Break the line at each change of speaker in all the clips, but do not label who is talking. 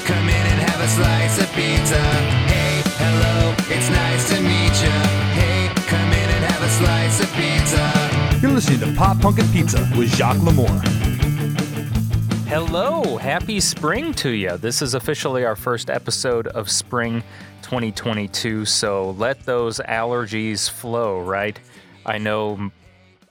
listening to Pop Punk and have a slice of Pizza. Hey, hello, it's nice to meet ya. Hey, come in and have a slice of pizza.
You're listening to Pop Punk and Pizza with Jacques Lamour.
Hello, happy spring to you. This is officially our first episode of spring 2022, so let those allergies flow, right? I know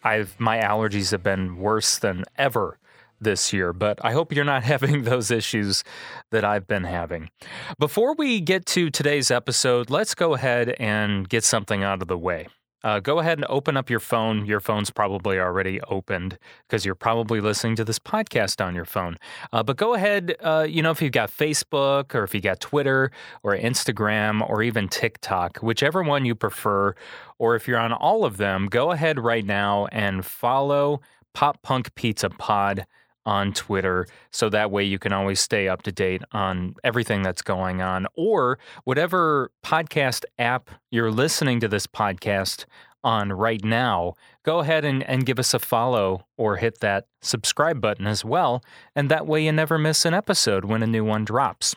I've my allergies have been worse than ever this year, but I hope you're not having those issues that I've been having. Before we get to today's episode, let's go ahead and get something out of the way. Uh, go ahead and open up your phone. Your phone's probably already opened because you're probably listening to this podcast on your phone. Uh, but go ahead, uh, you know, if you've got Facebook or if you got Twitter or Instagram or even TikTok, whichever one you prefer, or if you're on all of them, go ahead right now and follow Pop Punk Pizza Pod on Twitter. So that way you can always stay up to date on everything that's going on or whatever podcast app you're listening to this podcast on right now. Go ahead and, and give us a follow or hit that subscribe button as well. And that way you never miss an episode when a new one drops.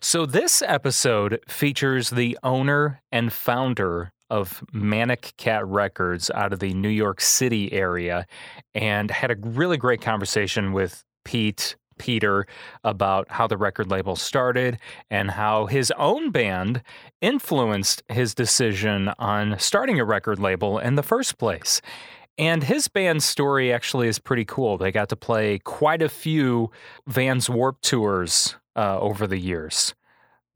So this episode features the owner and founder of Manic Cat Records out of the New York City area and had a really great conversation with Pete Peter about how the record label started and how his own band influenced his decision on starting a record label in the first place. And his band's story actually is pretty cool. They got to play quite a few Vans Warp tours uh, over the years.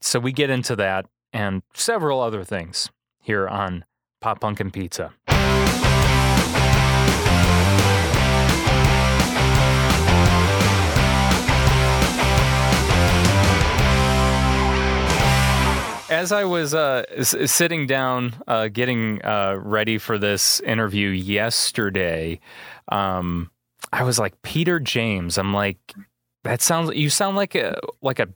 So we get into that and several other things here on Pop Punk and Pizza. As I was uh, s- sitting down, uh, getting uh, ready for this interview yesterday, um, I was like, Peter James. I'm like, that sounds. You sound like a like a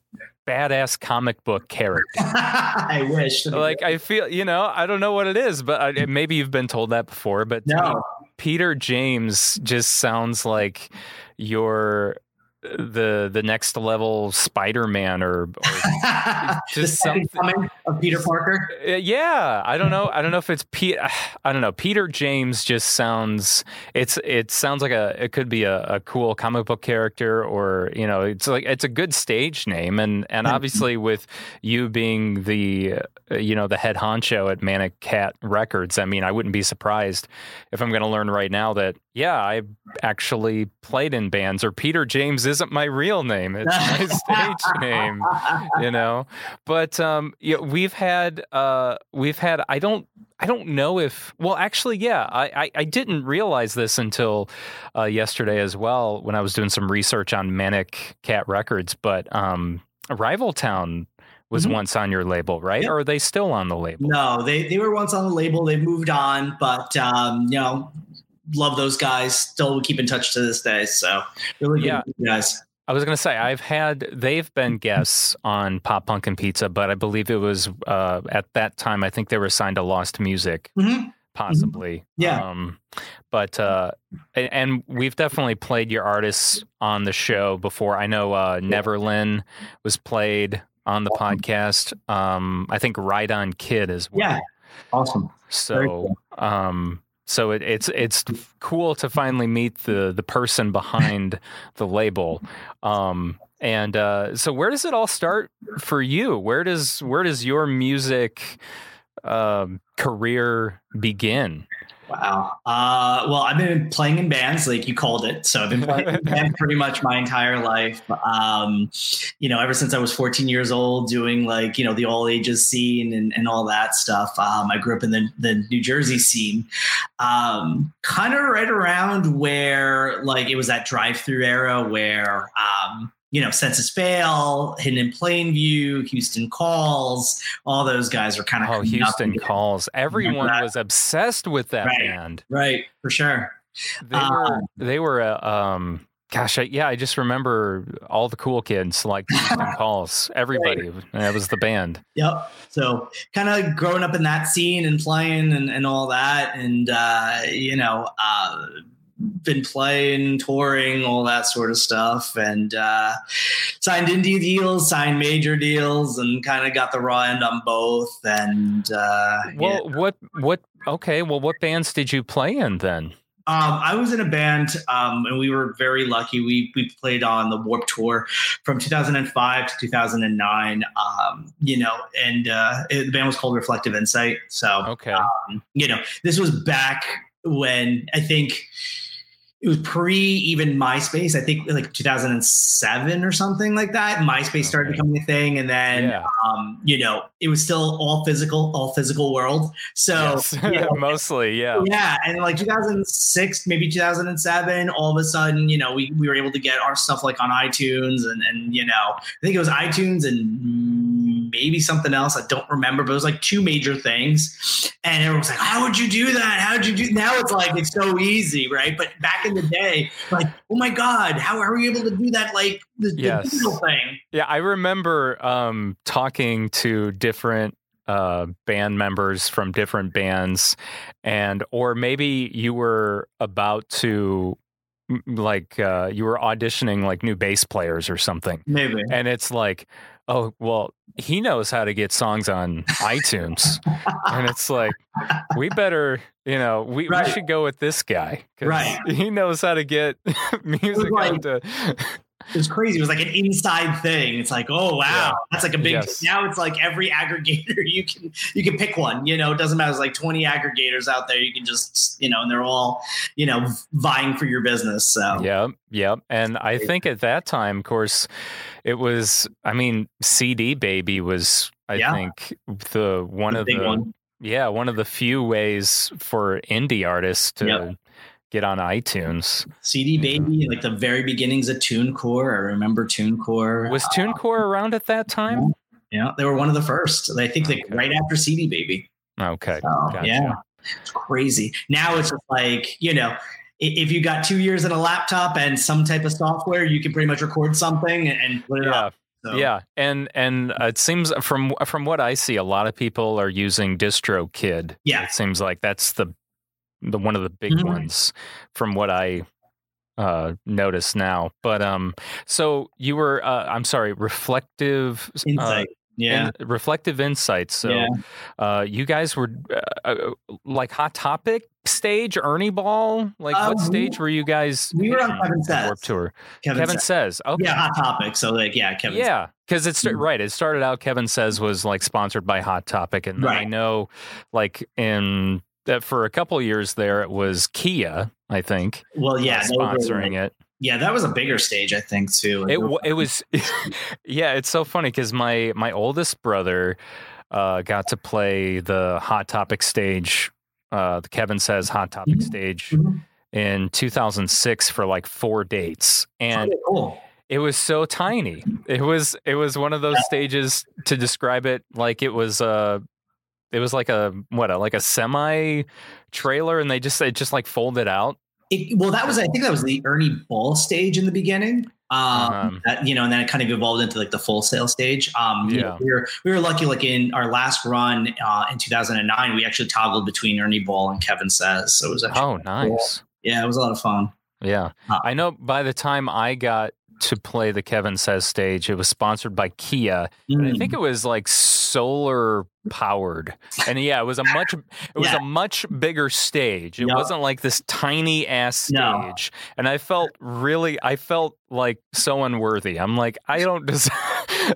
badass comic book character.
I wish.
like I feel, you know, I don't know what it is, but I, maybe you've been told that before. But me,
no.
Peter James just sounds like you're the the next level Spider-Man or, or just something-
coming of Peter Parker.
Uh, yeah, I don't know. I don't know if it's Pete. I don't know. Peter James just sounds. It's it sounds like a. It could be a, a cool comic book character, or you know, it's like it's a good stage name, and and obviously with you being the uh, you know the head honcho at Manic Cat Records, I mean, I wouldn't be surprised if I'm going to learn right now that yeah, I actually played in bands, or Peter James isn't my real name; it's my stage name you know but um yeah, we've had uh we've had i don't i don't know if well actually yeah i i, I didn't realize this until uh yesterday as well when i was doing some research on manic cat records but um rival town was
Mhm.
once on your label right
Yep.
or are they still on the label
No, they they were once on the label. They've moved on, but um, you know, love those guys. Still keep in touch to this day. So really good
Yeah.
guys.
I was going to say I've had they've been guests on Pop Punk and Pizza, but I believe it was uh, at that time. I think they were signed to Lost Music,
Mhm.
possibly.
Yeah.
Um, but uh, and we've definitely played your artists on the show before. I know uh, Neverlyn was played on the podcast. Um, I think Ride On Kid as well.
Yeah. Awesome.
So,
cool.
um, so it, it's it's cool to finally meet the the person behind the label. Um, and uh, so, where does it all start for you? Where does where does your music um, career begin?
Wow. Uh, well, I've been playing in bands, like you called it. So I've been playing in bands pretty much my entire life. Um, you know, ever since I was 14 years old, doing like, you know, the all ages scene and, and all that stuff. Um, I grew up in the, the New Jersey scene, um, kind of right around where like it was that Drive-Thru era where, um, you know, Senses Fail, Hidden in Plain View, Houston Calls, all those guys are kind of
Oh, Houston Calls! Everyone was obsessed with that
Right.
band.
Right, for sure.
They were
Um,
they were a um, gosh, I, yeah, I just remember all the cool kids like Houston Calls. Everybody, that was the band.
Yep. So kind of growing up in that scene and playing and, and all that, and uh, you know, uh, been playing, touring, all that sort of stuff, and uh, signed indie deals, signed major deals, and kind of got the raw end on both. And uh,
Well,
yeah.
what what? Okay, well, what bands did you play in then?
Um, I was in a band, um, and we were very lucky. We we played on the Warp Tour from 2005 to 2009. Um, you know, and uh, it, the band was called Reflective Insight. So,
Okay,
um, you know, this was back when I think it was pre even MySpace. I think like 2007 or something like that. MySpace started
Okay.
becoming a thing, and then
yeah,
um, you know, it was still all physical, all physical world. So
yes.
you know,
mostly, yeah.
yeah, and like 2006, maybe 2007, all of a sudden, you know, we, we were able to get our stuff like on iTunes and and you know, I think it was iTunes and maybe something else. I don't remember, but it was like two major things. And everyone was like, "How would you do that? How would you do?" Now it's like it's so easy, right? But back in the day, like, oh my god, how are we able to do that? Like the, the
Yes.
digital thing.
Yeah, I remember um, talking to different uh, band members from different bands, and or maybe you were about to like uh, you were auditioning like new bass players or something,
Maybe.
and it's like, oh well, he knows how to get songs on iTunes, and it's like we better. You know, we,
Right.
we should go with this guy.
Right.
He knows how to get music
like-
onto.
it was crazy. It was like an inside thing. It's like, oh wow,
Yeah.
that's like a big.
Yes.
Now it's like every aggregator you can you can pick one. You know, it doesn't matter. There's like 20 aggregators out there. You can just you know, and they're all you know vying for your business. So
Yep, yep. And I think at that time, of course, it was. I mean, CD Baby was. I
Yeah.
think the one
the
of the
one.
yeah one of the few ways for indie artists to
Yep.
Get on iTunes.
CD Baby, like the very beginnings of TuneCore. I remember TuneCore.
Was
Uh,
TuneCore around at that time?
yeah, they were one of the first. I think like right after CD Baby.
Okay,
So,
gotcha.
Yeah, it's crazy. Now it's just like you know, if you got two years in a laptop and some type of software, you can pretty much record something and- and put it
Yeah,
up. So,
yeah, and and it seems from from what I see, a lot of people are using DistroKid.
Yeah.
it seems like that's the the one of the big
Mhm.
ones from what I uh notice now. But um, so you were uh, I'm sorry, reflective uh,
Insight. yeah.
in- reflective insights. So
Yeah.
uh, you guys were uh, uh, like Hot Topic stage, Ernie Ball. Like
Uh,
what
we-
stage were you guys?
we were on Kevin Says.
Warped Tour.
Kevin,
Kevin
said.
says, okay.
Yeah, hot topic. So like, yeah, Kevin.
Yeah, because it's
Mhm.
right. It started out. Kevin says was like sponsored by Hot Topic, and then I know, like in that for a couple years there, it was Kia. I think
Well, yeah,
uh,
were,
sponsoring it.
Yeah, that was a bigger stage, I think, too.
It it was, yeah. It's so funny because my my oldest brother uh, got to play the Hot Topic stage. Uh, the Kevin says Hot Topic
Mhm.
stage
Mhm.
in 2006 for like four dates, and
cool.
It was so tiny. It was it was one of those stages to describe it like it was a it was like a what a like a semi trailer and they just it just like folded out.
It, well, that was I think that was the Ernie Ball stage in the beginning. Um,
Um,
that, you know, and then it kind of evolved into like the Full Sail stage. Um, you know,
Yeah.
we were we were lucky. Like in our last run uh, in 2009, we actually toggled between Ernie Ball and Kevin Says. So it was actually
Oh, nice.
yeah, it was a lot of fun.
Yeah.
Huh.
I know by the time I got to play the Kevin Says stage, it was sponsored by Kia. And I think it was like solar powered. And yeah, it was a much it was
Yeah.
a much bigger stage. It
Yeah.
wasn't like this tiny ass
No.
stage. And I felt really I felt like so unworthy. I'm like, I don't deserve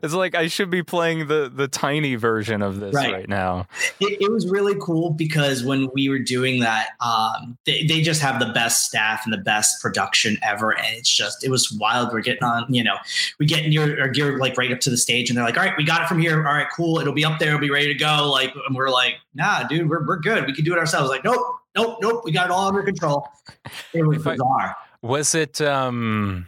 it's like I should be playing the the tiny version of this
Right.
right, now.
it, it was really cool because when we were doing that, um, they, they just have the best staff and the best production ever. And it's just, it was wild. We're getting on, you know, we get near our gear like right up to the stage and they're like, all right, we got it from here. All right, cool. It'll be up there. It'll be ready to go. Like, and we're like, nah, dude, we're, we're good. We can do it ourselves. Like, nope, nope, nope. We got it all under control. It was
I-
bizarre.
Was it um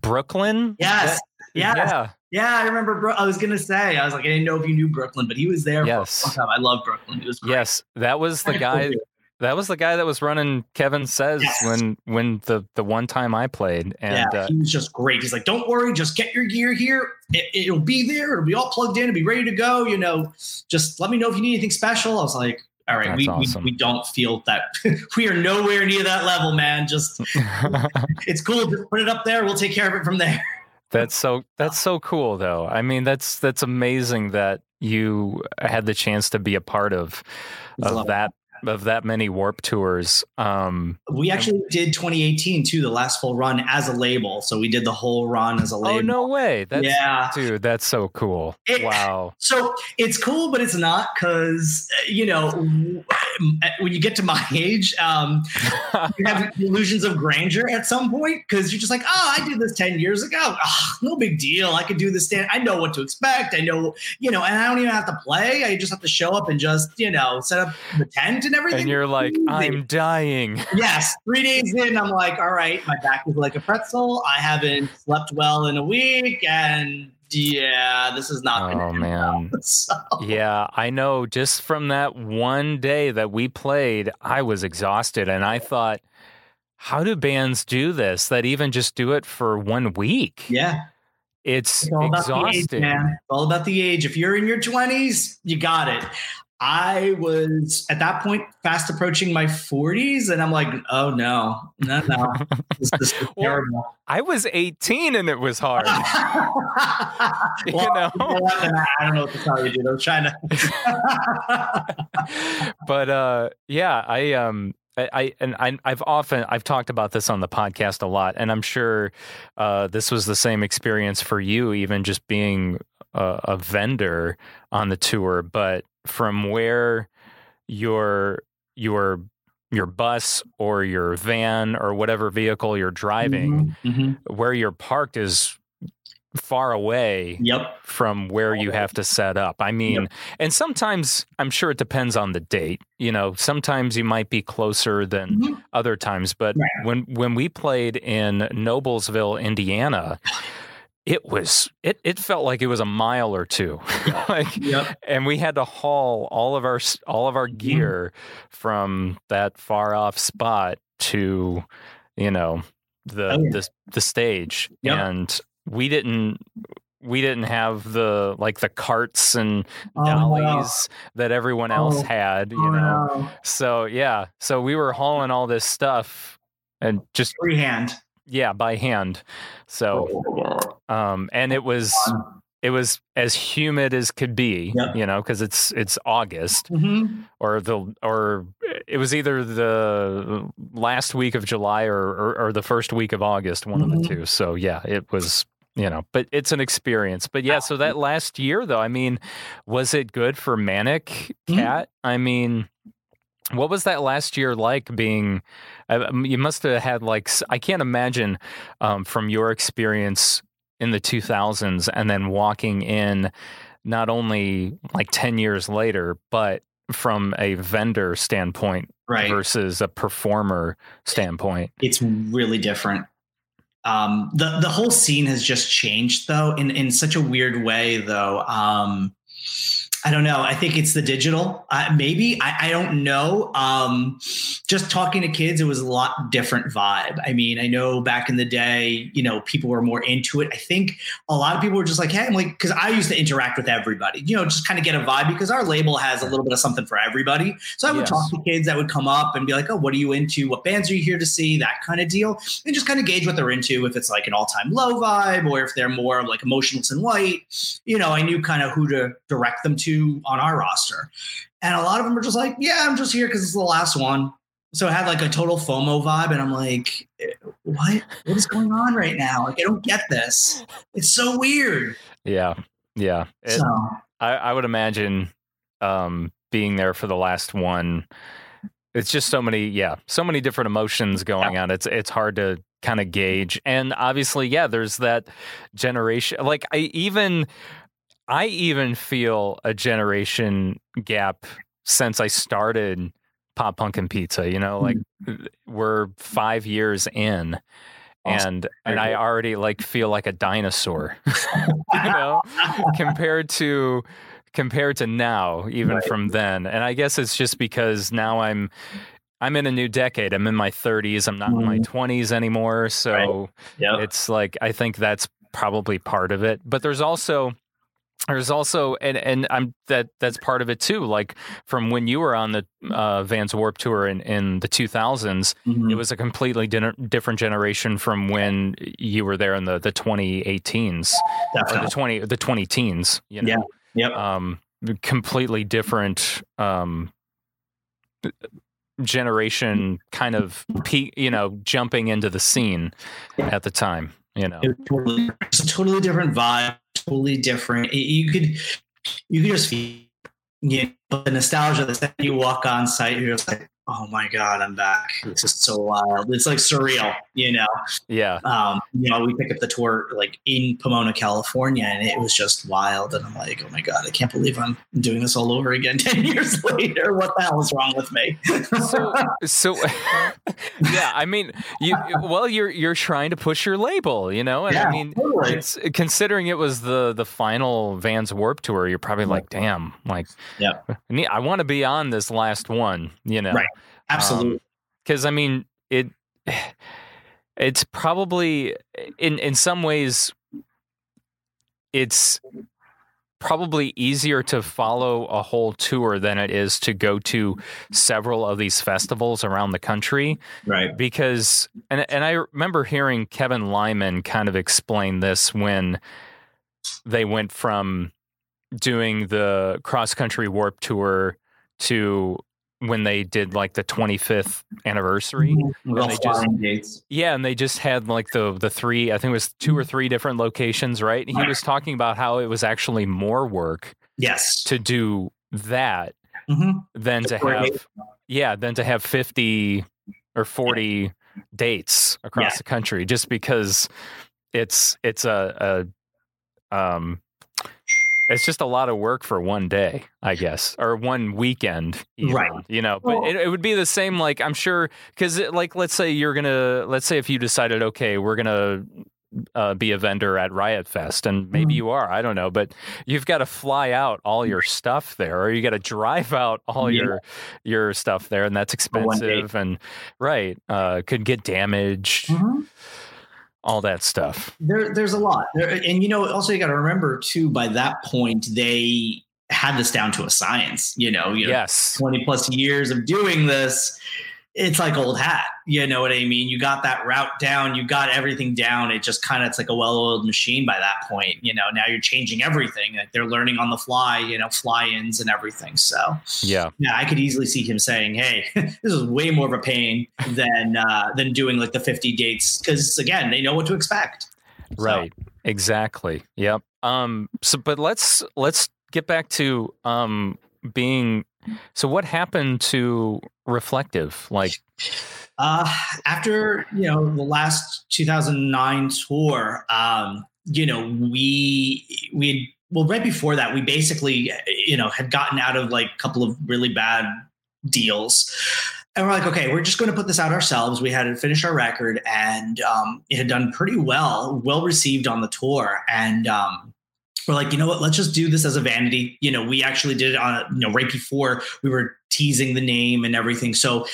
Brooklyn?
yes.
That-
yes.
Yeah.
Yeah, I remember. Bro- I was gonna say, I was like, I didn't know if you knew Brooklyn, but he was there.
Yes.
For a long time. I love Brooklyn. He was great.
Yes. That was the guy. That was the guy that was running Kevin says
Yes.
when when the the one time I played and
yeah,
uh,
he was just great. He's like, "Don't worry, just get your gear here. It, it'll be there. It'll be all plugged in. It'll be ready to go. You know, just let me know if you need anything special." I was like, "All right, we,
awesome.
we we don't feel that we are nowhere near that level, man. Just it's cool. Just put it up there. We'll take care of it from there."
That's so that's so cool though. I mean that's that's amazing that you had the chance to be a part of of that of that many warp tours. Um
We actually did 2018 too, the last full run as a label. So we did the whole run as a label.
oh no way. That's
yeah.
dude, that's so cool.
It-
wow.
So it's cool, but it's not because you know when you get to my age, um, you have illusions of grandeur at some point because you're just like, oh, I did this ten years ago. Ah, no big deal. I could do this. Stand. I know what to expect. I know, you know, and I don't even have to play. I just have to show up and just, you know, set up the tent and everything.
And you're like, I'm dying.
Yes, three days in, I'm like, all right, my back is like a pretzel. I haven't slept well in a week, and yeah, this is not.
Oh man.
So,
Yeah, I know. Just from that one day that we played, I was exhausted, and I thought, how do bands do this? That even just do it for one week?
yeah,
It's
it's all about the age,
exhausting.
man. It's all about the age. If you're in your 20s, you got it. I was at that point fast approaching my 40s, and I'm like, oh no, no, no, this, this is
Well,
terrible.
I was 18 and it was hard. You
well,
know?
I don't know what to tell you, dude. I was trying to.
but uh, yeah, I um. I, I and I, I've often I've talked about this on the podcast a lot, and I'm sure uh, this was the same experience for you, even just being a, a vendor on the tour. But from where your your your bus or your van or whatever vehicle you're driving,
Mhm.
where you're parked is far away
Yep.
from where you have to set up. I mean, and sometimes I'm sure it depends on the date. You know, sometimes you might be closer than
Mhm.
other times, but
Right.
when when we played in Noblesville, Indiana, it was it it felt like it was a mile or two. like
Yep.
and we had to haul all of our all of our
Mm-hmm.
gear from that far off spot to you know the
Oh, yeah.
the, the stage
Yep.
and we didn't we didn't have the like the carts and
Oh,
dollies that everyone else
Oh.
had you
Oh,
know
no.
so yeah so we were hauling all this stuff and just
freehand.
Yeah by hand so um and it was it was as humid as could be
Yep.
you know because it's it's august
Mhm.
or the or it was either the last week of july or or, or the first week of august one of
Mhm.
the two so yeah it was you know but it's an experience but yeah so that last year though i mean was it good for manic
Mhm.
cat i mean what was that last year like being uh, you must have had like I can't imagine um, from your experience in the 2000s and then walking in not only like 10 years later but from a vendor standpoint
Right.
versus a performer standpoint
it's really different. Um, the the whole scene has just changed though in in such a weird way though. Um, I don't know. I think it's the digital. Uh, maybe I, I don't know. Um, just talking to kids, it was a lot different vibe. I mean, I know back in the day, you know, people were more into it. I think a lot of people were just like, "Hey," I'm like, because I used to interact with everybody, you know, just kind of get a vibe because our label has a little bit of something for everybody. So I would
Yes.
talk to kids that would come up and be like, "Oh, what are you into? What bands are you here to see?" That kind of deal, and just kind of gauge what they're into. If it's like an all-time low vibe, or if they're more of like Motionless in White, you know, I knew kind of who to direct them to on our roster. And a lot of them are just like, yeah, I'm just here because it's the last one. So it had like a total FOMO vibe. And I'm like, eh, what? What is going on right now? Like, I don't get this. It's so weird.
yeah yeah It-
so,
I, I would imagine um, being there for the last one. It's just so many, yeah, so many different emotions going on. It's it's hard to kind of gauge, and obviously, yeah, there's that generation. Like I even, I even feel a generation gap since I started pop punk and pizza. You know, like mm. we're five years in.
Awesome.
And and I already like feel like a dinosaur, you know, compared to compared to now even
Right.
from then and i guess it's just because now i'm I'm in a new decade. I'm in my 30s. I'm not in my mm-hmm. 20s anymore. So
Right. Yeah.
it's like I think that's probably part of it. But there's also there's also and and I'm that that's part of it too. Like from when you were on the uh, Vans Warp Tour in in the 2000s,
Mhm.
it was a completely din- different generation from when you were there in the the 2018s or the 20 the 20 teens. You know,
Yep.
um, completely different um, generation kind of pe- you know jumping into the scene at the time you know
It was totally, it's a totally different vibe, totally different. It- you could, you could just feel, you know, the nostalgia. The second you walk on site, you're just like, oh my god, I'm back. It's just so wild. It's like surreal, you know.
yeah
Um, you know, we pick up the tour like in Pomona, California, and it was just wild. And I'm like, oh my god, I can't believe I'm doing this all over again ten years later. What the hell is wrong with me?
so so yeah i mean you well you're you're trying to push your label you know and i mean
totally.
cons- considering it was the the final vans warp tour you're probably like damn like
Yeah.
I i want to be on this last one you know
Right. Um, Absolutely.
because I mean it. It's probably in in some ways, it's probably easier to follow a whole tour than it is to go to several of these festivals around the country
right.
because and and I remember hearing Kevin Lyman kind of explain this when they went from doing the cross country warp tour to when they did like the 25th anniversary.
Real
they just-. Yeah, and they just had like the the three, I think it was two or three different locations, right? And he was talking about how it was actually more work
Yes.
to do that
Mhm.
than to have yeah than to have 50 or 40 dates across
Yeah.
the country just because it's it's a, a um it's just a lot of work for one day i guess or one weekend even,
Right.
you know but
Well-
it, it would be the same like i'm sure because like let's say you're gonna let's say if you decided okay we're gonna uh, be a vendor at Riot Fest, and maybe
Mhm.
you are. I don't know, but you've got to fly out all your stuff there, or you got to drive out all
Yeah.
your your stuff there, and that's
For one day.
expensive. And right, uh, could get damaged,
Mhm.
All that stuff.
There, there's a lot, there, and you know, also you got to remember too. By that point, they had this down to a science. You know, you know,
Yes,
20 plus years of doing this, it's like old hat. You know what I mean? You got that route down, you got everything down. It just kind of it's like a well-oiled machine by that point. You know, now you're changing everything. Like they're learning on the fly, you know, fly-ins and everything. So
yeah,
yeah, I could easily see him saying, "Hey, this is way more of a pain than uh, than doing like the 50 dates." Because again, they know what to expect. So,
right, exactly. Yep. Um. So, but let's let's get back to um being. So, what happened to reflective? Like,
Uh, after you know the last 2009 tour, um, you know we we had, well right before that we basically you know had gotten out of like a couple of really bad deals. And we're like, okay, we're just going to put this out ourselves. We had finished our record, and um, it had done pretty well, well received on the tour. And um, we're like, you know what? Let's just do this as a vanity. You know, we actually did it on, you know, right before we were teasing the name and everything. So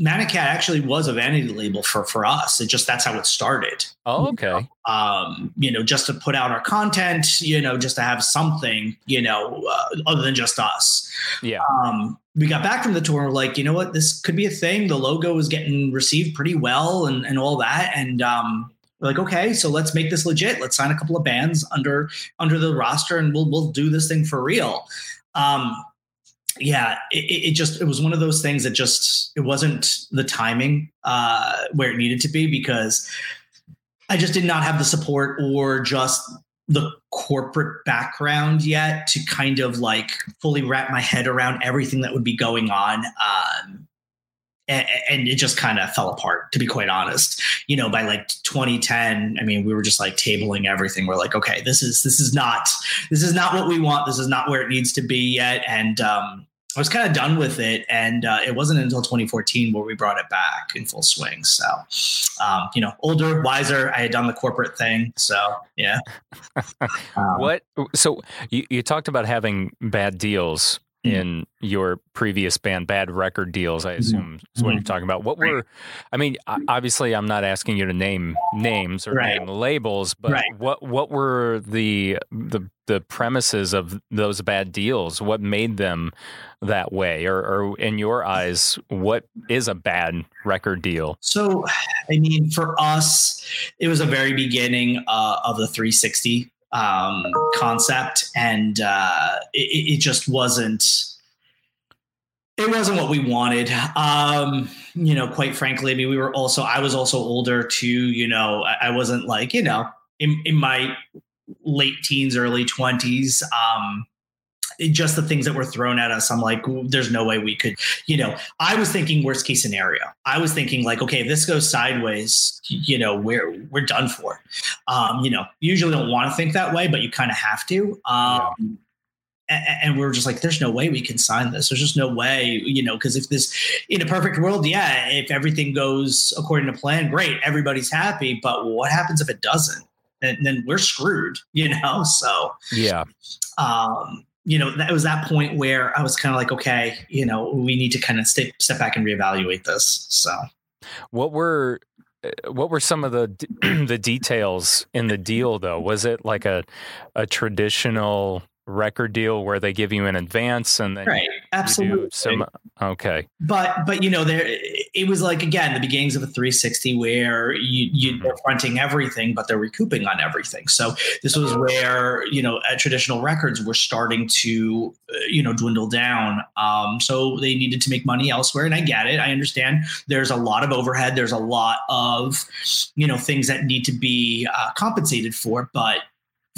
Manicat actually was a vanity label for for us. It just that's how it started.
oh, okay,
Um, you know, just to put out our content. You know, just to have something. You know, uh, other than just us.
yeah,
Um, we got back from the tour. We're like, you know what? This could be a thing. The logo is getting received pretty well, and and all that. And um, we're like, okay, so let's make this legit. Let's sign a couple of bands under under the roster, and we'll we'll do this thing for real. Um, yeah, it, it just it was one of those things that just it wasn't the timing uh, where it needed to be because I just did not have the support or just the corporate background yet to kind of like fully wrap my head around everything that would be going on. Um, and, it just kind of fell apart, to be quite honest. You know, by like 2010, I mean, we were just like tabling everything. We're like, okay, this is this is not this is not what we want. This is not where it needs to be yet. And um, I was kind of done with it, and uh, it wasn't until 2014 where we brought it back in full swing. So, um, you know, older, wiser. I had done the corporate thing, so yeah. Um,
what? So you you talked about having bad deals. Mm-hmm. in your previous band, bad record deals. I mm-hmm. assume is what you're mm-hmm. talking about. What
Right.
were? I mean, obviously, I'm not asking you to name names or
Right.
name labels, but
Right.
what what were the the the premises of those bad deals? What made them that way, or, or in your eyes, what is a bad record deal?
So, I mean, for us, it was a very beginning uh, of the 360 um, concept, and uh, it, it just wasn't. It wasn't what we wanted. Um, you know, quite frankly, I mean, we were also. I was also older too. You know, I, I wasn't like you know in in my late teens, early twenties. Um, just the things that were thrown at us, I'm like, there's no way we could you know, I was thinking worst case scenario. I was thinking like, okay, if this goes sideways, you know, we're we're done for. Um, you know, you usually don't want to think that way, but you kind of have to. Um, a- and we were just like, there's no way we can sign this. There's just no way, you know, because if this in a perfect world, yeah, if everything goes according to plan, great, everybody's happy. But what happens if it doesn't? And then we're screwed, you know. So
Yeah,
um, you know, that was that point where I was kind of like, okay, you know, we need to kind of step step back and reevaluate this. So
What were uh, what were some of the the details in the deal though? Was it like a a traditional record deal where they give you an advance and then
right, absolutely.
some okay.
but but you know there it was like again the beginnings of a 360 where you you
Mhm.
they're fronting everything but they're recouping on everything so this was where you know traditional records were starting to uh, you know dwindle down um so they needed to make money elsewhere and i get it i understand there's a lot of overhead there's a lot of you know things that need to be uh, compensated for but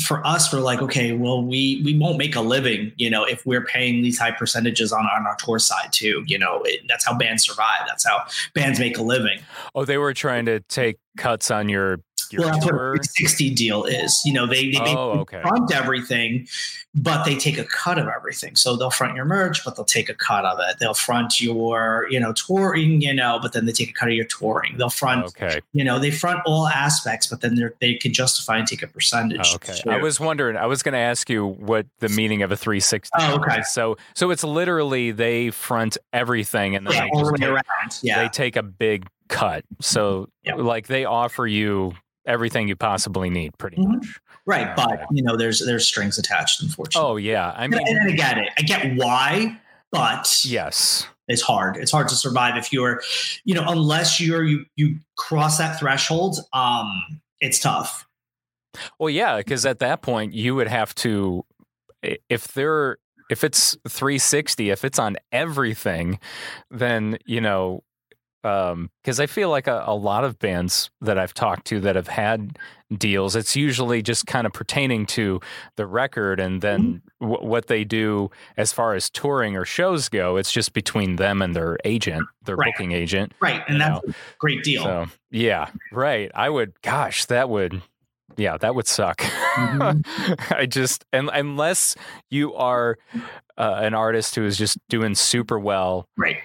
for us, we're like, okay, well, we we won't make a living, you know, if we're paying these high percentages on on our tour side too. You know, it, that's how bands survive. That's how bands make a living.
Oh, they were trying to take cuts on your your
well, that's what a
tour.
360 deal is. You know, they they,
Oh, okay.
front everything, but they take a cut of everything. So they'll front your merch, but they'll take a cut of it. They'll front your you know touring, you know, but then they take a cut of your touring. They'll front
Okay,
you know they front all aspects, but then they can justify and take a percentage.
Oh, okay.
Sure.
I was wondering. I was going to ask you what the meaning of a 360.
Oh, okay.
was. So so it's literally they front everything and then
yeah,
they take,
around. Yeah.
they take a big cut. So like they offer you everything you possibly need, pretty
Mhm.
much.
Right, but you know, there's there's strings attached, unfortunately.
Oh yeah, I
and,
mean,
and I get it. I get why, but
yes,
it's hard. It's hard to survive if you're, you know, unless you're you you cross that threshold. Um, it's tough.
well, yeah, because at that point you would have to, if they're if it's 360, if it's on everything, then you know, because I feel like a, a lot of bands that I've talked to that have had deals, it's usually just kind of pertaining to the record, and then w- what they do as far as touring or shows go, it's just between them and their agent, their
Right.
booking agent.
Right, and that's a great deal.
So yeah, right. I would. Gosh, that would. Yeah, that would suck.
Mhm.
I just and unless you are uh, an artist who is just doing super well,
right.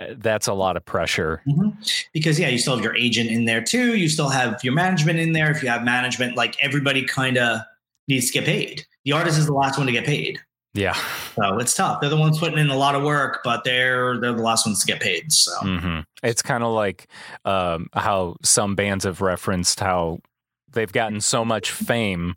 Uh, that's a lot of pressure.
Mhm. Because yeah, you still have your agent in there too. You still have your management in there. If you have management, like everybody kind of needs to get paid. The artist is the last one to get paid.
Yeah.
So it's tough. They're the ones putting in a lot of work, but they're they're the last ones to get paid. So
hmm It's kind of like um, how some bands have referenced how they've gotten so much fame,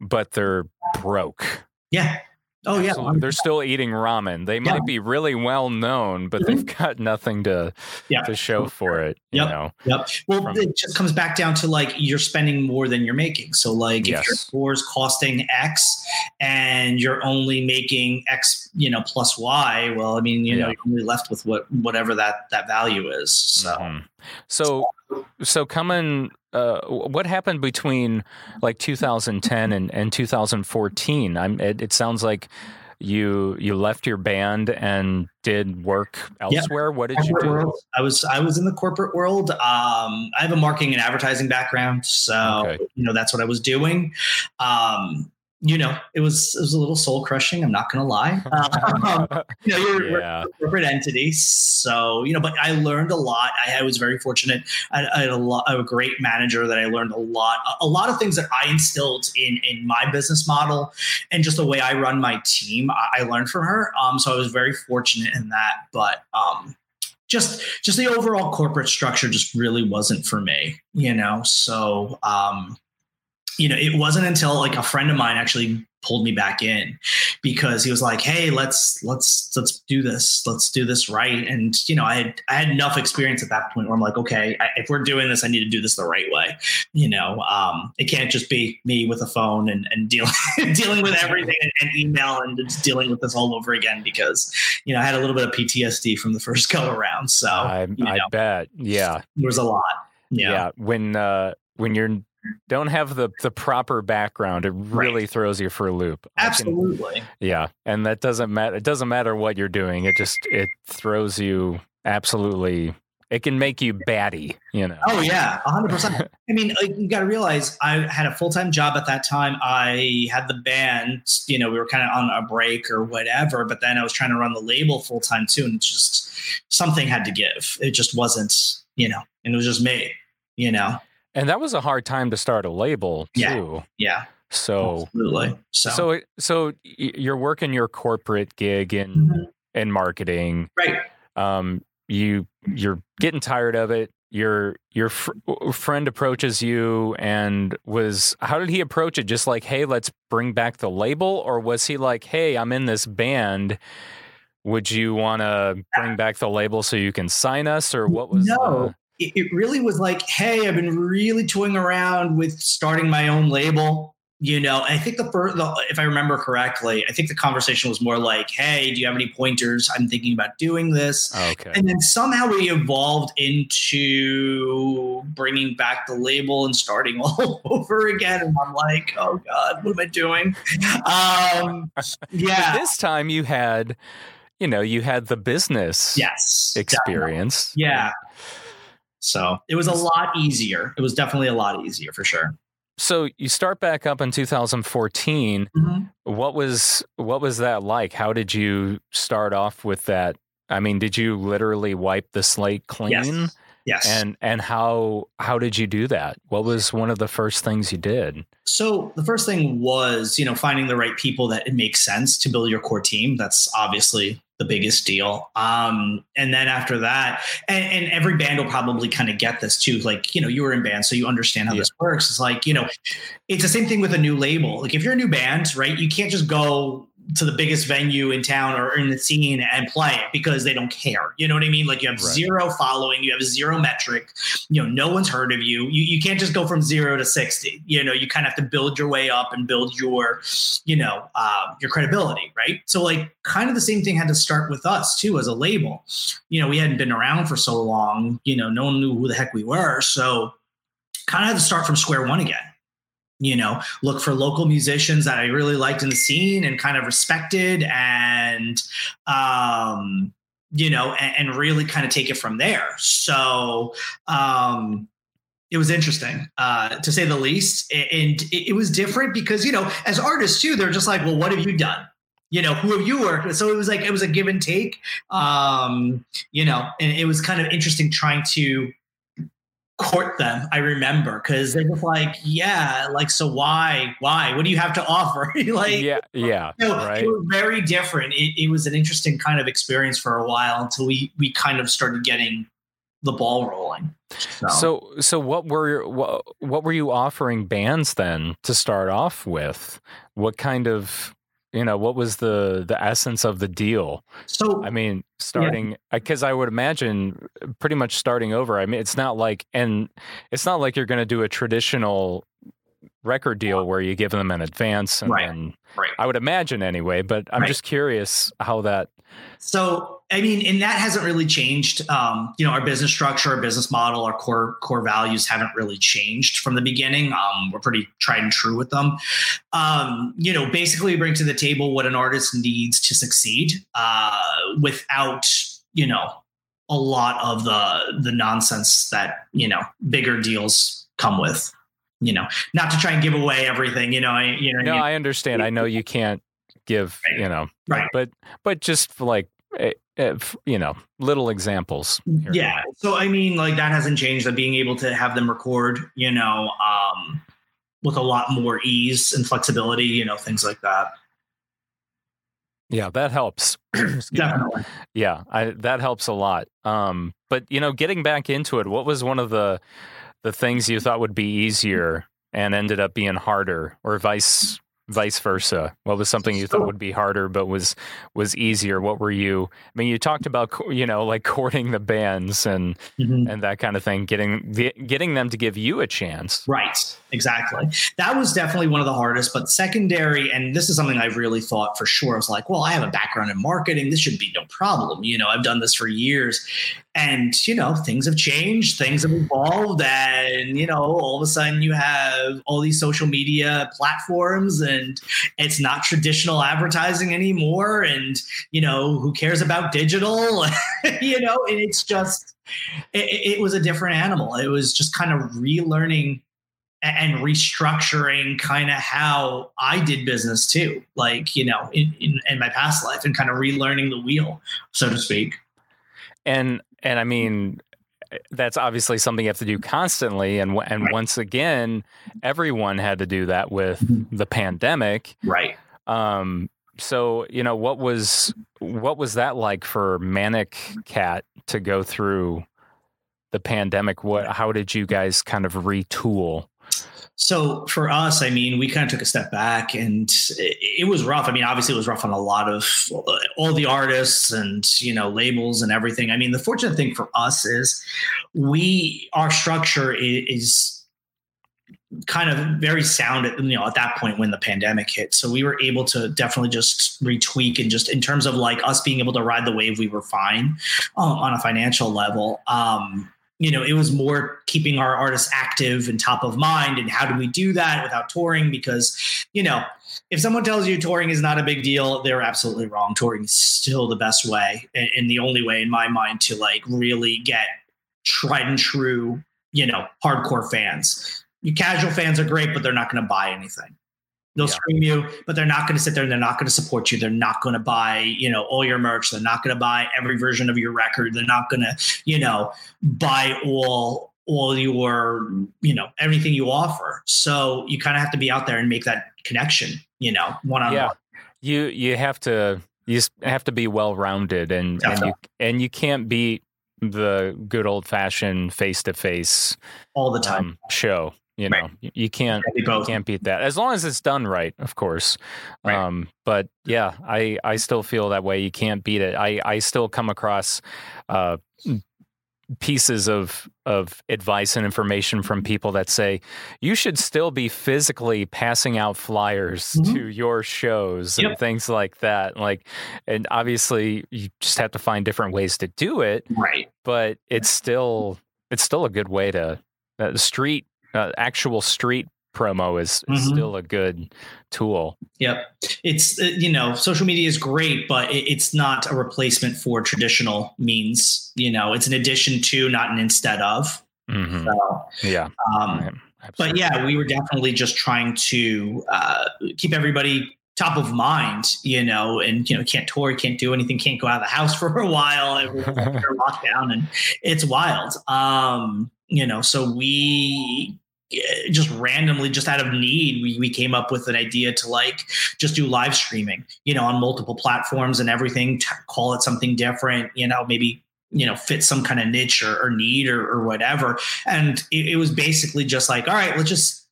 but they're broke.
yeah. Oh yeah.
Absolutely. They're still eating ramen. They
Yeah.
might be really well known, but they've got nothing to
Yeah.
to show for it. You
Yep.
know.
Yep. Well,
From-
it just comes back down to like you're spending more than you're making. So like if your
Yes.
tour is costing X and you're only making X, you know, plus Y, well, I mean, you know, you're only left with what whatever that that value is. So
Mhm. So, so coming, uh, what happened between like 2010 and, and 2014? I'm. It, it sounds like you you left your band and did work elsewhere. What did you do?
world, I was I was in the corporate world. Um, I have a marketing and advertising background, so
Okay.
you know that's what I was doing. Um, you know, it was it was a little soul crushing. I'm not going to lie. Um, you know, you're,
Yeah.
a corporate entity, so you know. But I learned a lot. I, I was very fortunate. I, I had a lot, a great manager that I learned a lot, a, a lot of things that I instilled in in my business model and just the way I run my team. I, I learned from her. Um, so I was very fortunate in that. But um, just just the overall corporate structure just really wasn't for me, you know. So um, you know, it wasn't until like a friend of mine actually pulled me back in because he was like, "Hey, let's let's let's do this. Let's do this right." And you know, I had I had enough experience at that point where I'm like, "Okay, I, if we're doing this, I need to do this the right way." You know, um, it can't just be me with a phone and and dealing dealing with everything and, and email and just dealing with this all over again because you know I had a little bit of PTSD from the first go around. So
I,
you
I bet. Yeah.
there was a lot.
Yeah.
Yeah.
When uh when you're don't have the the proper background, it really throws you for a loop. I can-
Absolutely.
yeah. And that doesn't matter it doesn't matter what you're doing. It just it throws you absolutely it can make you batty, you know.
Oh yeah, hundred percent. I mean, like, you got to realize I had a full time job at that time. I had the band. You know, we were kind of on a break or whatever. But then I was trying to run the label full time too, and it's just something had to give. It just wasn't, you know, and it was just me. You know,
And that was a hard time to start a label too.
yeah, yeah.
So
absolutely. So,
so so you're working your corporate gig in
Mhm.
in marketing.
right.
um, you you're getting tired of it. Your your fr- friend approaches you and was how did he approach it? Just like, hey, let's bring back the label, or was he like, hey, I'm in this band. Would you want to bring back the label so you can sign us, or what was?
No. It, it really was like, hey, I've been really toying around with starting my own label. You know, and I think the first, the, if I remember correctly, I think the conversation was more like, "Hey, do you have any pointers? I'm thinking about doing this."
Okay.
And then somehow we evolved into bringing back the label and starting all over again. And I'm like, oh God, what am I doing? Um,
But
yeah.
this time you had, you know, you had the business
Yes. definitely.
experience.
Yeah. So it was a lot easier. It was definitely a lot easier for sure.
So you start back up in 2014. Mm-hmm. What was what was that like? How did you start off with that? I mean, did you literally wipe the slate clean?
Yes. Yes.
And and how how did you do that? What was one of the first things you did?
So the first thing was, you know, finding the right people that it makes sense to build your core team. That's obviously the biggest deal. Um, and then after that, and, and every band will probably kind of get this too. Like, you know, you were in band, so you understand how
Yeah.
this works. It's like, you know, it's the same thing with a new label. Like if you're a new band, right, you can't just go to the biggest venue in town or in the scene and play it because they don't care. You know what I mean? Like you have
Right.
zero following, you have zero metric, you know, no one's heard of you. You you can't just go from zero to 60. You know, you kind of have to build your way up and build your, you know, uh, your credibility, right? So like kind of the same thing had to start with us too as a label. You know, we hadn't been around for so long, you know, no one knew who the heck we were. So kind of had to start from square one again you know look for local musicians that i really liked in the scene and kind of respected and um you know and, and really kind of take it from there. So um it was interesting uh to say the least. And it, was different because you know as artists too they're just like well what have you done? You know who have you worked with? So it was like it was a give and take um you know and it was kind of interesting trying to court them i remember because they were like yeah like so why why what do you have to offer like
yeah, yeah,
no,
right.
it was very different it, it was an interesting kind of experience for a while until we we kind of started getting the ball rolling so,
So so what were what, what were you offering bands then to start off with? What kind of you know what was the the essence of the deal?
so
I mean, starting because I would imagine uh, pretty much starting over. I mean, it's not like and it's not like you're going to do a traditional record deal where you give them an advance and
Right.
then
right
I would imagine anyway, but I'm
Right.
just curious how that
So, I mean, and that hasn't really changed. Um, you know, our business structure, our business model, our core core values haven't really changed from the beginning. Um, we're pretty tried and true with them. Um, you know, basically bring to the table what an artist needs to succeed uh, without, you know, a lot of the the nonsense that you know bigger deals come with. you know, not to try and give away everything, you know, I, you know,
No,
I mean?
I understand. I know you can't give,
Right.
you know,
Right.
but but just like eh, you know, little examples. here
yeah. So I mean, like that hasn't changed. That being able to have them record, you know, um, with a lot more ease and flexibility, you know, things like that.
Yeah, that helps.
Definitely.
Yeah, I, that helps a lot. Um, but you know, getting back into it, what was one of the the things you thought would be easier and ended up being harder, or vice vice versa? What was something you thought would be harder but was was easier? What were you? I mean, you talked about you know like courting the bands and
Mhm.
and that kind of thing, getting the, getting them to give you a chance.
Right, exactly. That was definitely one of the hardest. But secondary, and this is something I've really thought for sure. I was like, well, I have a background in marketing. This should be no problem. You know, I've done this for years. And, you know, things have changed, things have evolved. And, you know, all of a sudden you have all these social media platforms and it's not traditional advertising anymore. And, you know, who cares about digital? you know, and it's just, it, it was a different animal. It was just kind of relearning and restructuring kind of how I did business too, like, you know, in, in, in my past life and kind of relearning the wheel, so to speak.
and and I mean that's obviously something you have to do constantly and and
Right.
once again everyone had to do that with the pandemic
Right.
um so you know what was what was that like for Manic Kat to go through the pandemic what how did you guys kind of retool
So for us, I mean, we kind of took a step back and it, was rough. I mean, obviously it was rough on a lot of all the artists and, you know, labels and everything. I mean, the fortunate thing for us is we, our structure is kind of very sound at, you know, at that point when the pandemic hit. So we were able to definitely just retweak and just in terms of like us being able to ride the wave, we were fine um, on a financial level. Um, you know, it was more keeping our artists active and top of mind. And how do we do that without touring? Because, you know, if someone tells you touring is not a big deal, they're absolutely wrong. Touring is still the best way and, and the only way, in my mind, to like really get tried and true, you know, hardcore fans. Your casual fans are great, but they're not going to buy anything. They'll
Yeah.
scream you, but they're not going to sit there and they're not going to support you. They're not going to buy, you know, all your merch. They're not going to buy every version of your record. They're not going to, you know, buy all all your, you know, everything you offer. So you kind of have to be out there and make that connection, you know, one on
yeah
one.
you you have to you just have to be well rounded and and you and you can't beat the good old fashioned face to face
all the time.
um, show. You know, You- you can't
Can't
you can't beat that as long as it's done right, of course.
Right.
Um, but yeah, I I still feel that way. You can't beat it. I I still come across uh, pieces of of advice and information from people that say you should still be physically passing out flyers
Mhm.
to your shows and things like that like and obviously you just have to find different ways to do it
Right.
but it's still it's still a good way to uh, street uh, actual street promo is, is
Mhm.
still a good tool
Yep. It's, uh, you know, social media is great, but it's not a replacement for traditional means. You know, it's an addition to, not an instead of.
Mhm.
So,
yeah
um,
right.
but yeah, we were definitely just trying to uh, keep everybody top of mind, you know, and you know, can't tour, can't do anything, can't go out of the house for a while. Everyone's under lockdown, and it's wild. Um, you know, so we eh, just randomly, just out of need, we we came up with an idea to like just do live streaming, you know, on multiple platforms and everything. Call it something different, you know, maybe you know fit some kind of niche or, or need or, or whatever and it, it was basically just like all right let's just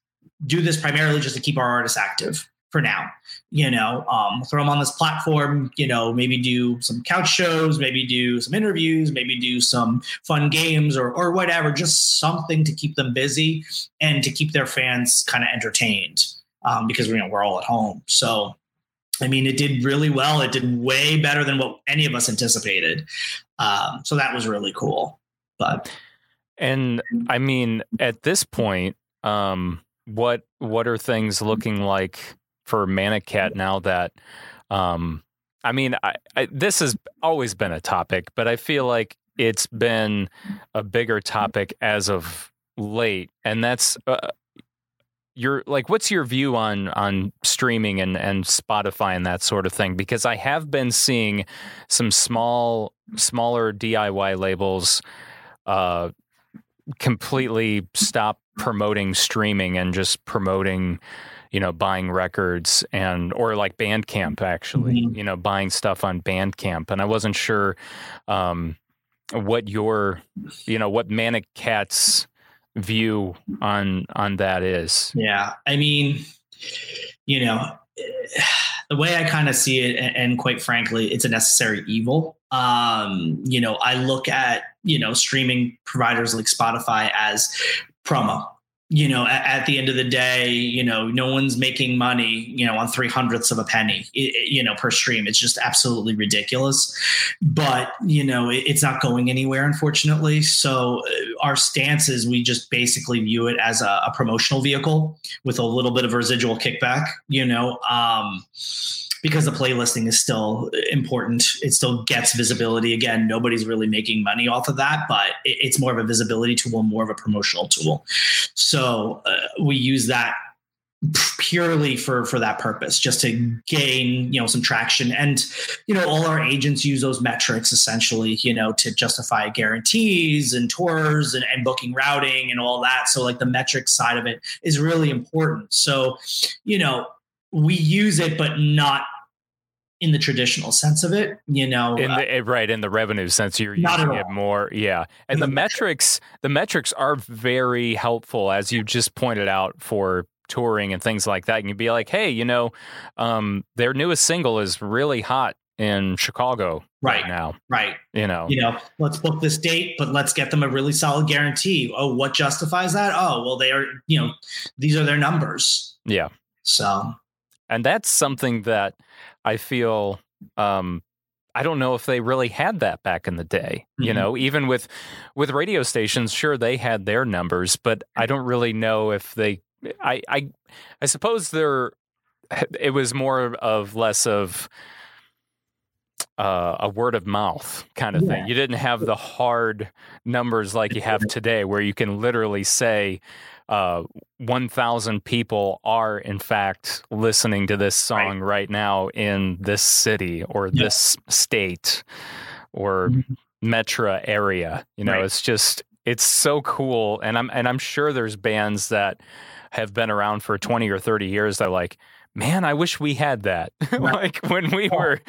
do this primarily just to keep our artists active for now you know um, throw them on this platform you know maybe do some couch shows maybe do some interviews maybe do some fun games or, or whatever just something to keep them busy and to keep their fans kind of entertained um, because you know we're all at home so I mean, it did really well. It did way better than what any of us anticipated. Um, so that was really cool. But
And I mean, at this point, um, what what are things looking like for Manic Kat now that, um, I mean, I, I, this has always been a topic, but I feel like it's been a bigger topic as of late, and that's uh, your like what's your view on on streaming and and Spotify and that sort of thing? Because I have been seeing some small smaller DIY labels uh completely stop promoting streaming and just promoting you know buying records and or like Bandcamp actually
Mhm.
you know buying stuff on Bandcamp and I wasn't sure um what your you know what Manic Kat's view on on that is
Yeah, I mean, you know, the way I kind of see it, and, and quite frankly, it's a necessary evil. Um, you know, I look at you know streaming providers like Spotify as promo. You know, at, the end of the day, you know, no one's making money, you know, on three hundredths of a penny, you know, per stream. It's just absolutely ridiculous. But you know, it, it's not going anywhere, unfortunately. So uh, our stance is we just basically view it as a, a promotional vehicle with a little bit of residual kickback, you know, um, because the playlisting is still important. It still gets visibility. Again, nobody's really making money off of that, but it, it's more of a visibility tool, more of a promotional tool. So uh, we use that purely for for that purpose just to gain you know some traction and you know all our agents use those metrics essentially you know to justify guarantees and tours and, and booking routing and all that so like the metric side of it is really important so you know we use it but not in the traditional sense of it you know
in
uh,
the, eh, right in the revenue sense you're using it more yeah and the
The
metrics the metrics are very helpful as you just pointed out for touring and things like that you can be like hey you know um, their newest single is really hot in chicago right,
Right.
now
right
you know
you know, let's book this date, but let's get them a really solid guarantee. Oh, what justifies that? Oh, well, they are, you know, these are their numbers.
yeah
So,
and that's something that i feel um i don't know if they really had that back in the day you
Mhm.
know even with with radio stations sure they had their numbers but i don't really know if they i i i suppose they're it was more of less of uh, a word of mouth kind of thing. You didn't have the hard numbers like you have today, where you can literally say, uh, 1,000 people are in fact listening to this song right, now in this city or
Yeah.
this state or
Mhm.
metro area. You know,
Right.
it's just it's so cool, and I'm and I'm sure there's bands that have been around for 20 or 30 years that are like. Man, I wish we had that. like when we were,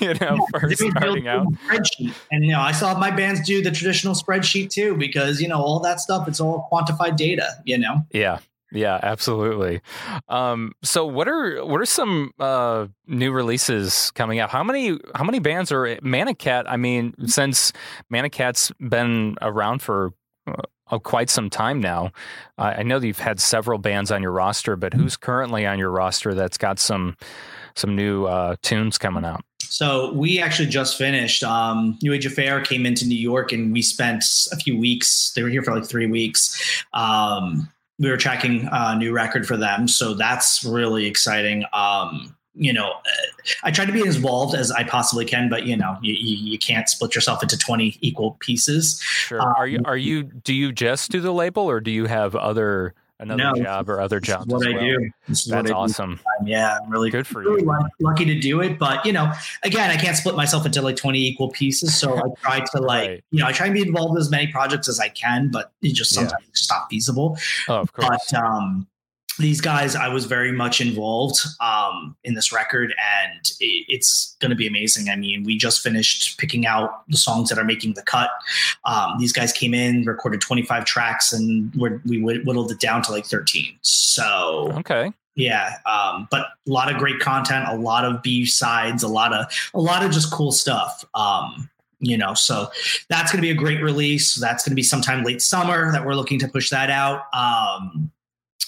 you know, first
They
starting out.
spreadsheet. And, you know, I saw my bands do the traditional spreadsheet too, because, you know, all that stuff, it's all quantified data, you know?
Yeah. Yeah, absolutely. Um, so what are what are some uh, new releases coming out? How many how many bands are Manic Kat? I mean, since Manic Kat's been around for uh, quite some time now, I I know that you've had several bands on your roster, but who's currently on your roster that's got some some new uh, tunes coming out?
So we actually just finished. Um, New Age Affair came into New York, and we spent a few weeks. They were here for like three weeks. Um, we were tracking a new record for them, so that's really exciting. Um, you know, I try to be as involved as I possibly can, but you know, you, you, you can't split yourself into twenty equal pieces.
Sure. are you are you do you just do the label or do you have other another
No,
job or other jobs?
what I
well?
do.
That's
what I do.
awesome.
Yeah, I'm really
Good for
really
you.
lucky to do it. But you know, again, I can't split myself into like 20 equal pieces. So I try to like,
Right.
you know, I try and be involved in as many projects as I can, but it just
Yeah.
sometimes it's just not feasible.
Oh, of course.
But um these guys, I was very much involved um, in this record, and it, it's going to be amazing. I mean, we just finished picking out the songs that are making the cut. Um, these guys came in, recorded 25 tracks, and we're, we whittled it down to like 13. So
okay.
yeah um, but a lot of great content a lot of b sides a lot of a lot of just cool stuff um, you know so that's going to be a great release that's going to be sometime late summer that we're looking to push that out um,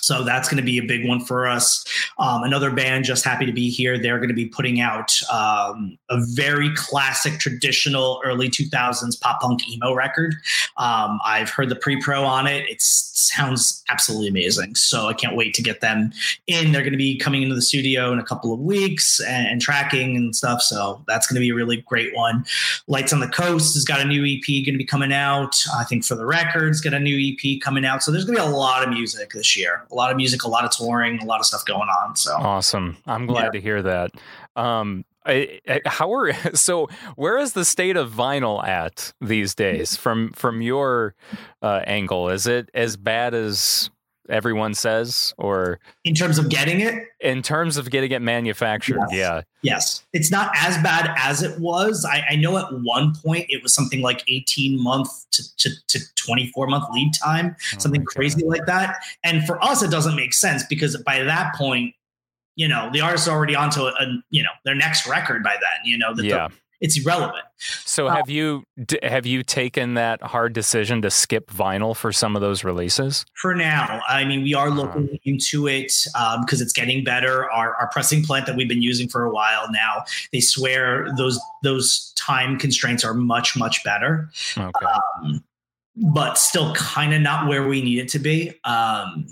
so that's going to be a big one for us. Um, another band, just happy to be here. They're going to be putting out um, a very classic, traditional early 2000s pop punk emo record. Um, I've heard the pre pro on it. It sounds absolutely amazing. So I can't wait to get them in. They're going to be coming into the studio in a couple of weeks and, and tracking and stuff. So that's going to be a really great one. Lights on the Coast has got a new EP going to be coming out. I think for the records, got a new EP coming out. So there's going to be a lot of music this year. A lot of music, a lot of touring, a lot of stuff going on. So
Awesome. I'm glad
Yeah.
to hear that. Um, I, I, how are so? Where is the state of vinyl at these days? From from your uh, angle, is it as bad as everyone says, or
in terms of getting it,
in terms of getting it manufactured?
Yes.
Yeah.
yes, it's not as bad as it was. I, I know at one point it was something like 18 month to, to, to 24 month lead time, oh something
Oh my
crazy like that. And for us, it doesn't make sense because by that point, you know, the artist's already onto a, a you know their next record by then. You know, that the-
Yeah.
It's irrelevant.
So
Uh,
have you d- have you taken that hard decision to skip vinyl for some of those releases?
for now. I mean, we are
Uh-huh.
looking into it because it's getting better. Our, our pressing plant that we've been using for a while now, they swear those those time constraints are much much better,
Okay.
um, but still kind of not where we need it to be. Um,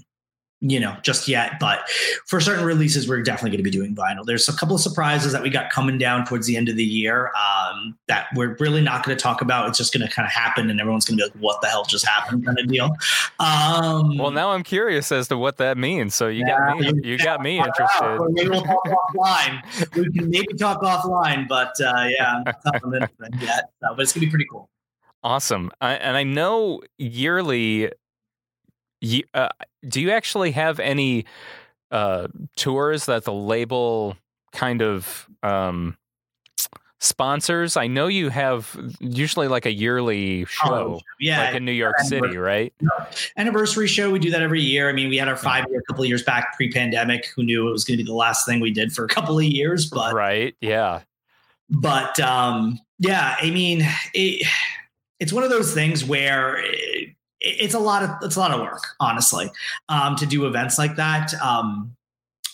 you know, just yet. But for certain releases, we're definitely going to be doing vinyl. There's a couple of surprises that we got coming down towards the end of the year um, that we're really not going to talk about. It's just going to kind of happen, and everyone's going to be like, "What the hell just happened?" kind of deal. Um,
well, now I'm curious as to what that means. So you got me you got me interested.
maybe we'll talk offline. We can maybe talk offline, but uh, yeah, I'm not telling anything yet. So, but it's gonna be pretty cool.
Awesome. I, and I know yearly. You, uh, do you actually have any uh, tours that the label kind of um, sponsors? I know you have usually like a yearly show,
Oh, yeah,
like in New York City, right?
anniversary show. We do that every year. I mean, we had our five year, a couple of years back, pre pandemic. Who knew it was going to be the last thing we did for a couple of years? But
right. Yeah.
but um, yeah, I mean, it, it's one of those things where it, it's a lot of it's a lot of work, honestly, um, to do events like that. Um,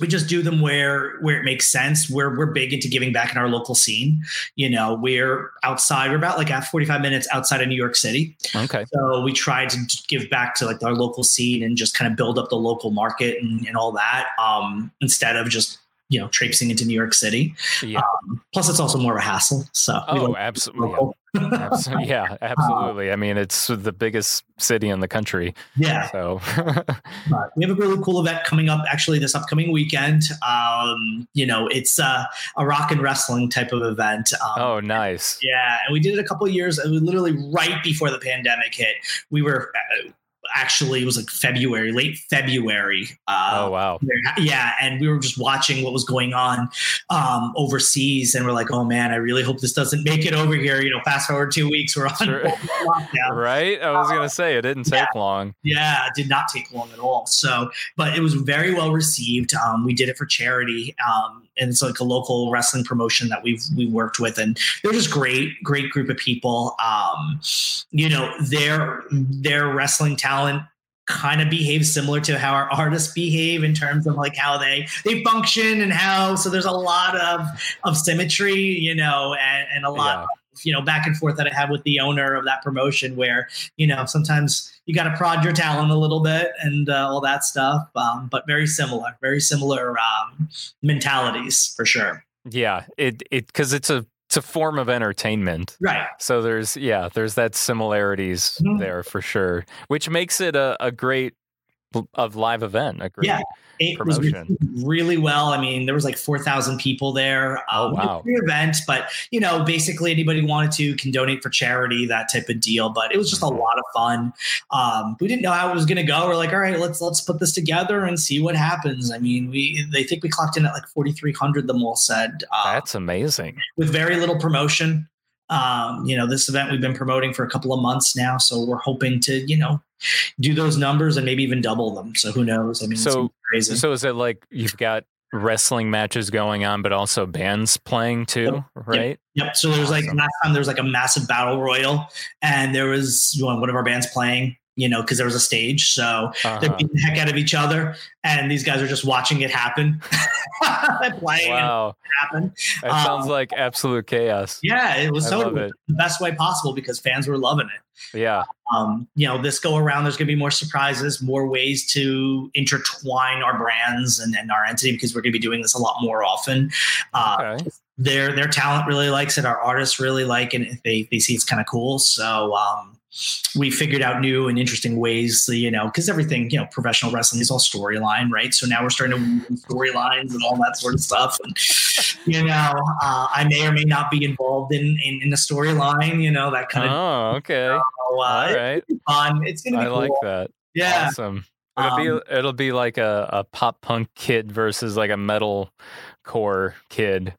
we just do them where where it makes sense. We're we're big into giving back in our local scene. You know, we're outside. We're about like at 45 minutes outside of New York City.
Okay.
So we try to give back to like our local scene and just kind of build up the local market and, and all that. Um, instead of just you know traipsing into New York City.
Yeah.
Plus, it's also more of a hassle. So
Oh, absolutely.
local.
Absolutely. Yeah, absolutely. I mean, it's the biggest city in the country.
yeah,
So,
we have a really cool event coming up actually this upcoming weekend. Um, you know, it's uh, a rock and wrestling type of event. Um,
oh, nice.
Yeah, and we did it a couple of years. It was literally right before the pandemic hit. We were uh, actually it was like February, late February. Uh,
Oh, wow.
yeah, and we were just watching what was going on um, overseas, and we're like, "Oh man, I really hope this doesn't make it over here." You know, fast forward two weeks, we're on
Sure.
lockdown.
Right? I was going to say, it didn't take long.
Yeah, it did not take long at all. So, but it was very well received. Um, we did it for charity, um, and it's like a local wrestling promotion that we've we worked with, and they're just great, great group of people. Um, you know, their their wrestling talent kind of behaves similar to how our artists behave in terms of like how they they function and how so there's a lot of of symmetry you know and, and a lot
Yeah.
You know back and forth that i have with the owner of that promotion where you know sometimes you got to prod your talent a little bit and uh, all that stuff um, but very similar very similar um, mentalities for sure
Yeah. It, it, cause it's a, it's a form of entertainment.
right
So there's, yeah, there's that similarities
Mhm.
there for sure, which makes it a, a great of live event. A great,
Yeah. it was
Promotion.
received really well. I mean, there was like four thousand people there.
Oh,
Um, was
wow.
free event, but you know, basically anybody wanted to can donate for charity, that type of deal. But it was just a
Mhm.
lot of fun. Um, we didn't know how it was going to go. We're like, all right, let's let's put this together and see what happens. I mean, we they think we clocked in at like forty three hundred. The mall said uh,
that's amazing.
with very little promotion. Um, you know, this event we've been promoting for a couple of months now, so we're hoping to, you know, do those numbers and maybe even double them. So who knows? I mean, it's
So-
crazy.
So is it like you've got wrestling matches going on, but also bands playing too, right?
Yep. So there was like
Awesome.
last time there was like a massive battle royal, and there was you know, one of our bands playing. You know, because there was a stage, so they're
Uh-huh.
beating the heck out of each other, and these guys are just watching it happen, playing and
Wow.
happen.
That sounds
Um,
like absolute chaos.
Yeah, it was
I love it.
the best way possible because fans were loving it.
Yeah.
Um, you know, this go around, there's going to be more surprises, more ways to intertwine our brands and, and our entity because we're going to be doing this a lot more often. Uh,
Okay.
Their their talent really likes it. Our artists really like it. They they see it's kind of cool. So um, we figured out new and interesting ways. To, you know, because everything you know, professional wrestling is all storyline, right? So now we're starting to storylines and all that sort of stuff. And you know, uh, I may or may not be involved in in, in the storyline. You know, that kind of.
Oh, okay.
Uh,
All right.
It's fun. It's gonna be
I
cool.
like that.
Yeah.
Awesome. It'll be
Um,
it'll be like a, a pop punk kid versus like a metal core kid.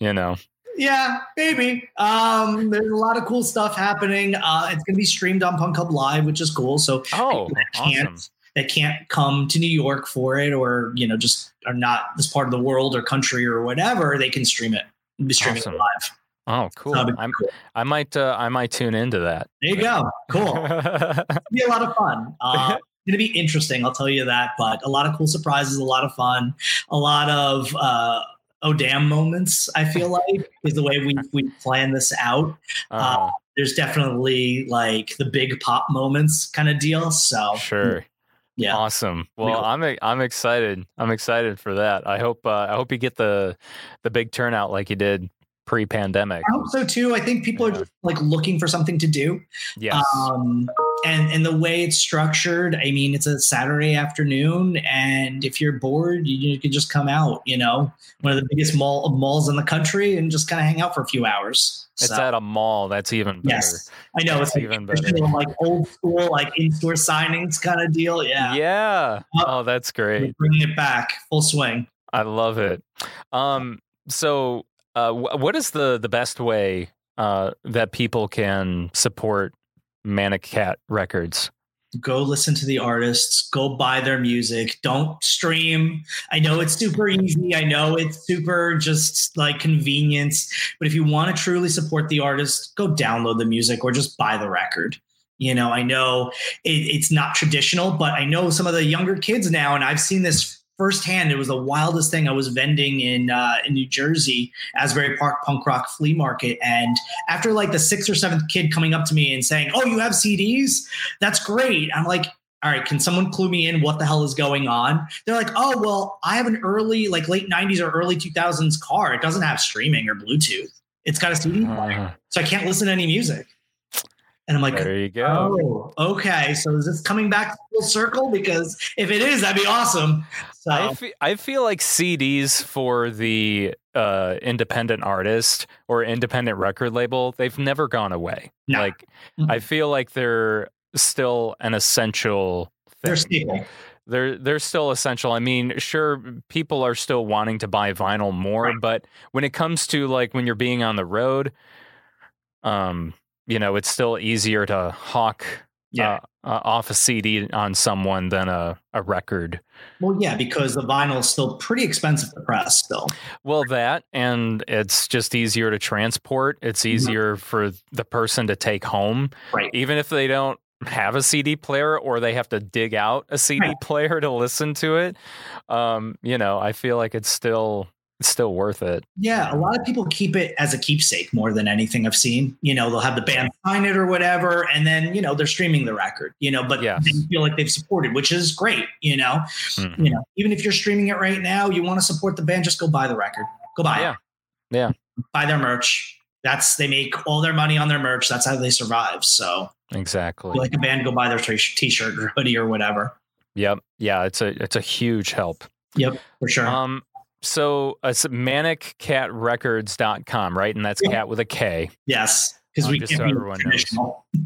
You know.
Yeah, maybe. Um, there's a lot of cool stuff happening. Uh, it's going to be streamed on Punk Hub Live, which is cool. So
Oh,
that can't
awesome.
that can't come to New York for it, or you know, just are not this part of the world or country or whatever, they can stream it. Be streaming
Awesome.
it live.
Oh, cool.
So that'd be
I'm,
cool.
I might uh, I might tune into that.
There you go. Cool. It'll be a lot of fun. Uh, it's going to be interesting, I'll tell you that. But a lot of cool surprises, a lot of fun, a lot of uh, oh damn moments. I feel like is the way we we plan this out.
Uh,
there's definitely like the big pop moments kind of deal. So
sure.
yeah,
Awesome. Well. I'm I'm excited. I'm excited for that. I hope uh, I hope you get the the big turnout like you did pre-pandemic.
I hope so too. I think people
Yeah.
are just like looking for something to do.
Yes.
Um, and and the way it's structured, I mean, it's a Saturday afternoon, and if you're bored, you, you can just come out. You know, one of the biggest mall malls in the country, and just kind of hang out for a few hours.
it's
So,
at a mall. That's even better.
yes, I know it's
That's
like,
even better.
like old school, like in-store signings kind of deal. Yeah,
Yeah.
Yep.
Oh, that's great.
bringing it back full swing.
I love it. Um, so, uh, what is the the best way uh, that people can support Manic Kat Records?
go listen to the artists. Go buy their music. Don't stream. I know it's super easy. I know it's super just like convenience but if you want to truly support the artist go download the music or just buy the record. You know i know it, it's not traditional but i know some of the younger kids now and i've seen this firsthand it was the wildest thing i was vending in uh, in new jersey asbury park punk rock flea market and after like the sixth or seventh kid coming up to me and saying oh you have cds that's great. I'm like, all right, can someone clue me in what the hell is going on? They're like, oh, well, I have an early, like late 90s or early 2000s car. It doesn't have streaming or Bluetooth. It's got a CD player.
Uh,
So I can't listen to any music. And I'm like,
there you go.
oh, okay. So is this coming back full circle? Because if it is, that'd be awesome. So
I fe- I feel like CDs for the uh, independent artist or independent record label, they've never gone away.
No.
Like,
Mhm.
I feel like they're still an essential
they're stable.
They're they're still essential. I mean, sure, people are still wanting to buy vinyl more,
Right.
but when it comes to like when you're being on the road, um, you know, it's still easier to hawk
Yeah.
uh, uh, off a CD on someone than a, a record.
Well, yeah, because the vinyl is still pretty expensive to press still.
Well, that and it's just easier to transport. It's easier for the person to take home,
Right.
even if they don't have a CD player or they have to dig out a CD
Right.
player to listen to it. Um, you know, I feel like it's still it's still worth it.
Yeah, a lot of people keep it as a keepsake more than anything I've seen. You know, they'll have the band sign it or whatever, and then you know they're streaming the record. You know, but
Yes.
they feel like they've supported, which is great. You know,
Mhm.
you know, even if you're streaming it right now, you want to support the band, just go buy the record. Go buy
Yeah.
it.
Yeah.
Buy their merch. That's they make all their money on their merch. That's how they survive. So,
Exactly.
like a band, go buy their t- t-shirt or hoodie or whatever.
Yep. Yeah, it's a it's a huge help.
Yep, for sure.
Um so uh, it's manickatrecords.com, right? And that's
Yeah.
cat with a K.
yes, because we
just so everyone knows.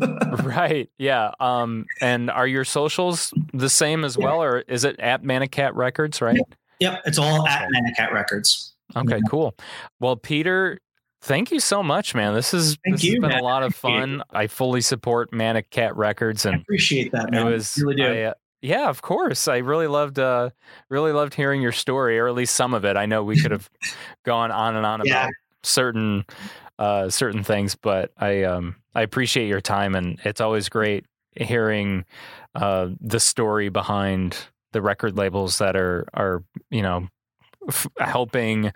right. Yeah. Um and are your socials the same as
Yeah.
well or is it at Manic Kat Records, right?
Yep, it's all at
Okay.
Manic Kat Records.
Okay, cool. Well, Peter, thank you so much, man. This is
Thank
this
you,
has been
man.
a lot of fun. I fully support Manic Kat Records
I
and
appreciate that, man.
it was
I really do.
I, uh, yeah, of course. I really loved uh really loved hearing your story or at least some of it. I know we could have gone on and on
Yeah.
about certain uh certain things, but I um I appreciate your time and it's always great hearing uh the story behind the record labels that are are, you know, f- helping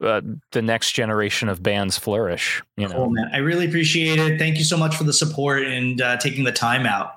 uh, the next generation of bands flourish. You know,
Cool, man. I really appreciate it. Thank you so much for the support and uh, taking the time out.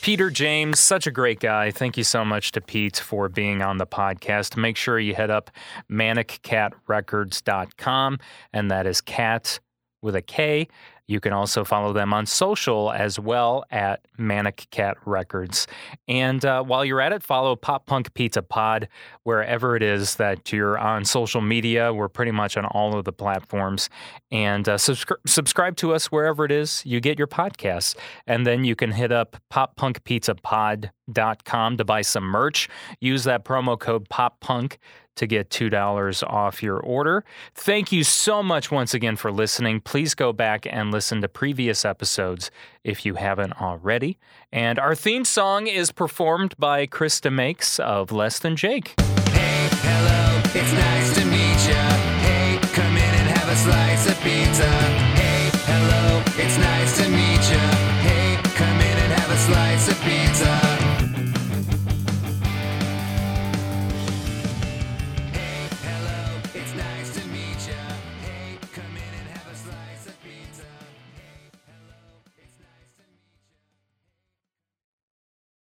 Peter James, such a great guy. Thank you so much to Pete for being on the podcast. Make sure you head up manickatrecords.com, and that is cat with a K. You can also follow them on social as well at Manic Kat Records. And uh, while you're at it, follow Pop Punk Pizza Pod wherever it is that you're on social media. We're pretty much on all of the platforms. And uh, subscri- subscribe to us wherever it is you get your podcasts. And then you can hit up poppunk.com to buy some merch. Use that promo code poppunk to get $2 off your order. Thank you so much once again for listening. Please go back and listen to previous episodes if you haven't already. And our theme song is performed by Chris DeMakes of Less Than Jake.
Hey, hello, it's nice to meet you. Hey, come in and have a slice of pizza.